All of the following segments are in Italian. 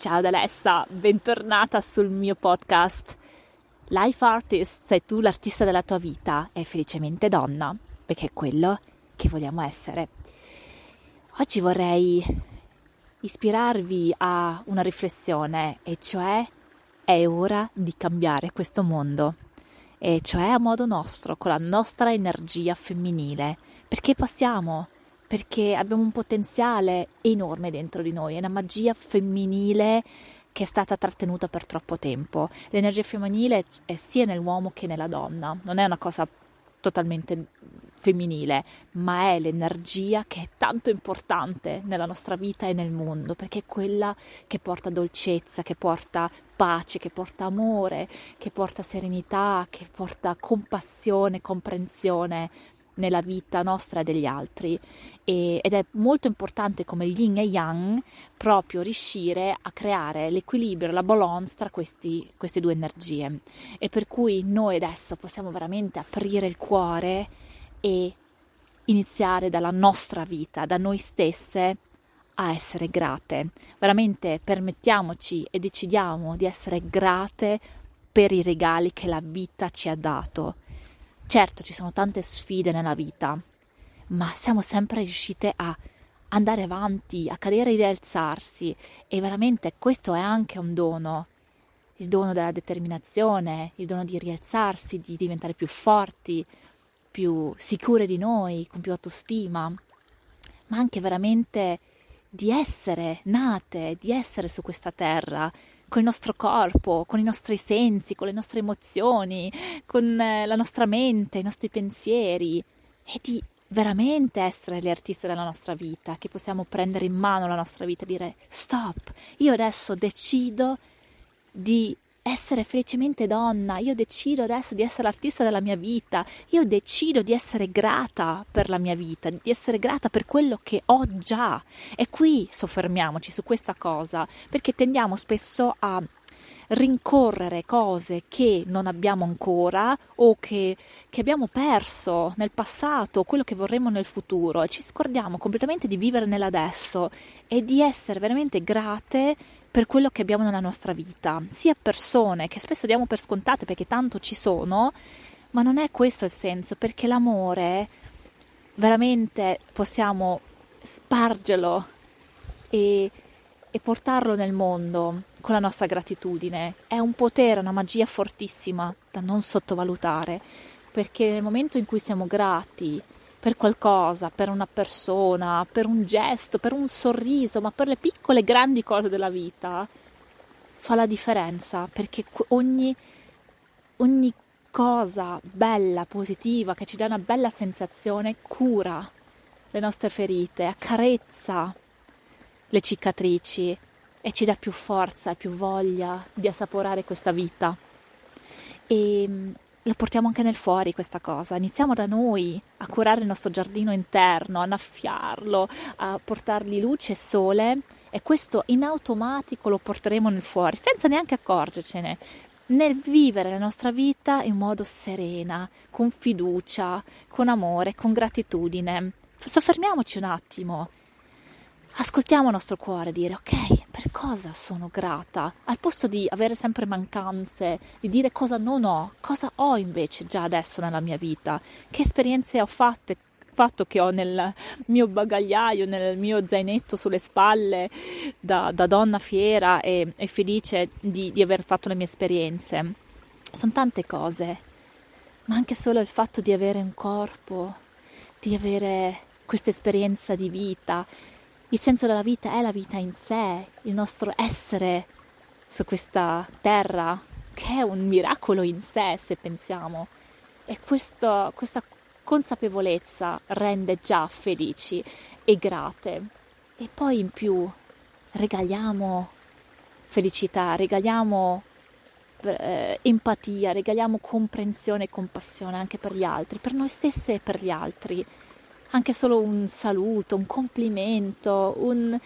Ciao Alessa, bentornata sul mio podcast. Life Artist, sei tu l'artista della tua vita e felicemente donna, perché è quello che vogliamo essere. Oggi vorrei ispirarvi a una riflessione, e cioè è ora di cambiare questo mondo, e cioè a modo nostro, con la nostra energia femminile, perché possiamo perché abbiamo un potenziale enorme dentro di noi, è una magia femminile che è stata trattenuta per troppo tempo. L'energia femminile è sia nell'uomo che nella donna, non è una cosa totalmente femminile, ma è l'energia che è tanto importante nella nostra vita e nel mondo, perché è quella che porta dolcezza, che porta pace, che porta amore, che porta serenità, che porta compassione, comprensione nella vita nostra e degli altri. E, ed è molto importante come yin e yang proprio riuscire a creare l'equilibrio, la balance tra questi, queste due energie. E per cui noi adesso possiamo veramente aprire il cuore e iniziare dalla nostra vita, da noi stesse a essere grate. Veramente permettiamoci e decidiamo di essere grate per i regali che la vita ci ha dato Certo, ci sono tante sfide nella vita, ma siamo sempre riuscite a andare avanti, a cadere e rialzarsi e veramente questo è anche un dono, il dono della determinazione, il dono di rialzarsi, di diventare più forti, più sicure di noi, con più autostima, ma anche veramente di essere nate, di essere su questa terra con il nostro corpo, con i nostri sensi, con le nostre emozioni, con eh, la nostra mente, i nostri pensieri e di veramente essere le artiste della nostra vita, che possiamo prendere in mano la nostra vita e dire stop, io adesso decido di essere felicemente donna, io decido adesso di essere l'artista della mia vita, io decido di essere grata per la mia vita, di essere grata per quello che ho già. E qui soffermiamoci su questa cosa, perché tendiamo spesso a rincorrere cose che non abbiamo ancora o che, che, abbiamo perso nel passato, quello che vorremmo nel futuro e ci scordiamo completamente di vivere nell'adesso e di essere veramente grate per quello che abbiamo nella nostra vita, sia persone che spesso diamo per scontate perché tanto ci sono, ma non è questo il senso, perché l'amore veramente possiamo spargerlo e, e portarlo nel mondo con la nostra gratitudine. È un potere, una magia fortissima da non sottovalutare, perché nel momento in cui siamo grati per qualcosa, per una persona, per un gesto, per un sorriso, ma per le piccole e grandi cose della vita, fa la differenza perché ogni, ogni cosa bella, positiva, che ci dà una bella sensazione, cura le nostre ferite, accarezza le cicatrici e ci dà più forza e più voglia di assaporare questa vita. E la portiamo anche nel fuori questa cosa. Iniziamo da noi a curare il nostro giardino interno, a annaffiarlo, a portargli luce e sole e questo in automatico lo porteremo nel fuori senza neanche accorgercene. Nel vivere la nostra vita in modo serena, con fiducia, con amore, con gratitudine. Soffermiamoci un attimo. Ascoltiamo il nostro cuore dire ok, per cosa sono grata? Al posto di avere sempre mancanze, di dire cosa non ho, cosa ho invece già adesso nella mia vita, che esperienze ho fatte, fatto che ho nel mio bagagliaio, nel mio zainetto sulle spalle da, da donna fiera e, e felice di, di aver fatto le mie esperienze. Sono tante cose, ma anche solo il fatto di avere un corpo, di avere questa esperienza di vita, il senso della vita è la vita in sé, il nostro essere su questa terra, che è un miracolo in sé se pensiamo. E questo, questa consapevolezza rende già felici e grate. E poi in più regaliamo felicità, regaliamo eh, empatia, regaliamo comprensione e compassione anche per gli altri, per noi stesse e per gli altri anche solo un saluto, un complimento, un,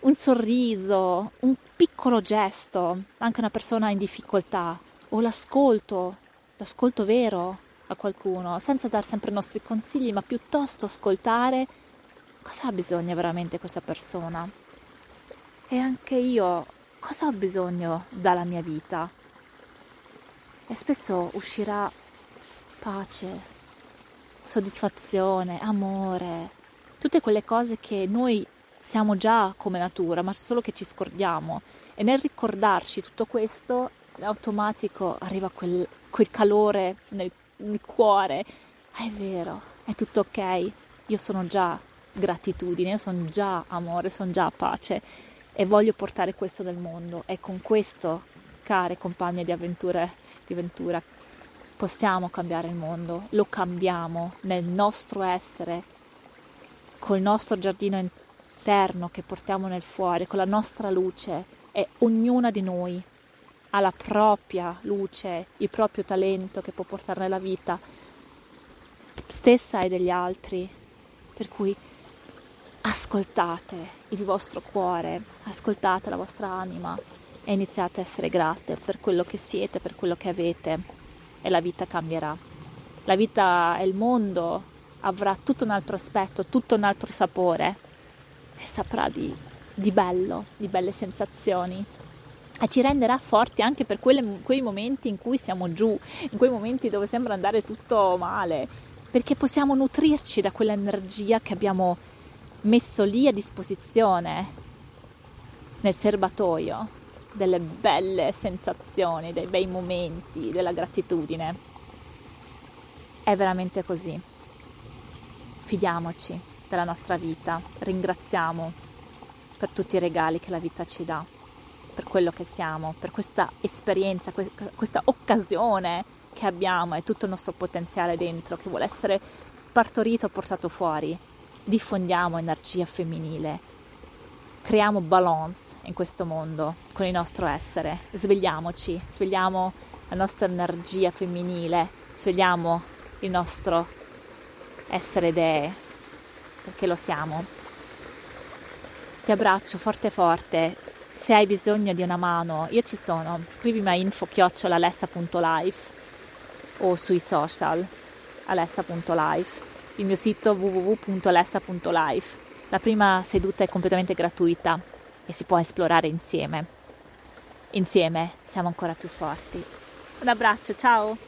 un sorriso, un piccolo gesto, anche una persona in difficoltà, o l'ascolto, l'ascolto vero a qualcuno, senza dare sempre i nostri consigli, ma piuttosto ascoltare cosa ha bisogno veramente questa persona. E anche io cosa ho bisogno dalla mia vita. E spesso uscirà pace, soddisfazione, amore, tutte quelle cose che noi siamo già come natura, ma solo che ci scordiamo. E nel ricordarci tutto questo, automatico arriva quel, quel calore nel, nel cuore. Ah, è vero, è tutto ok. Io sono già gratitudine, io sono già amore, sono già pace e voglio portare questo nel mondo. E con questo, care compagne di avventure, di avventura, possiamo cambiare il mondo, lo cambiamo nel nostro essere, col nostro giardino interno che portiamo nel fuori, con la nostra luce e ognuna di noi ha la propria luce, il proprio talento che può portare nella vita stessa e degli altri. Per cui ascoltate il vostro cuore, ascoltate la vostra anima e iniziate a essere grate per quello che siete, per quello che avete e la vita cambierà. La vita e il mondo avrà tutto un altro aspetto, tutto un altro sapore e saprà di, di bello, di belle sensazioni e ci renderà forti anche per quelle, quei momenti in cui siamo giù, in quei momenti dove sembra andare tutto male, perché possiamo nutrirci da quell'energia che abbiamo messo lì a disposizione nel serbatoio delle belle sensazioni, dei bei momenti, della gratitudine. È veramente così. Fidiamoci della nostra vita, ringraziamo per tutti i regali che la vita ci dà, per quello che siamo, per questa esperienza, questa occasione che abbiamo e tutto il nostro potenziale dentro che vuole essere partorito, portato fuori. Diffondiamo energia femminile creiamo balance in questo mondo con il nostro essere. Svegliamoci, svegliamo la nostra energia femminile, svegliamo il nostro essere dee, perché lo siamo. Ti abbraccio forte forte. Se hai bisogno di una mano, io ci sono. Scrivimi a info-alessa.life o sui social alessa.life, il mio sito www.alessa.life la prima seduta è completamente gratuita e si può esplorare insieme. Insieme siamo ancora più forti. Un abbraccio, ciao!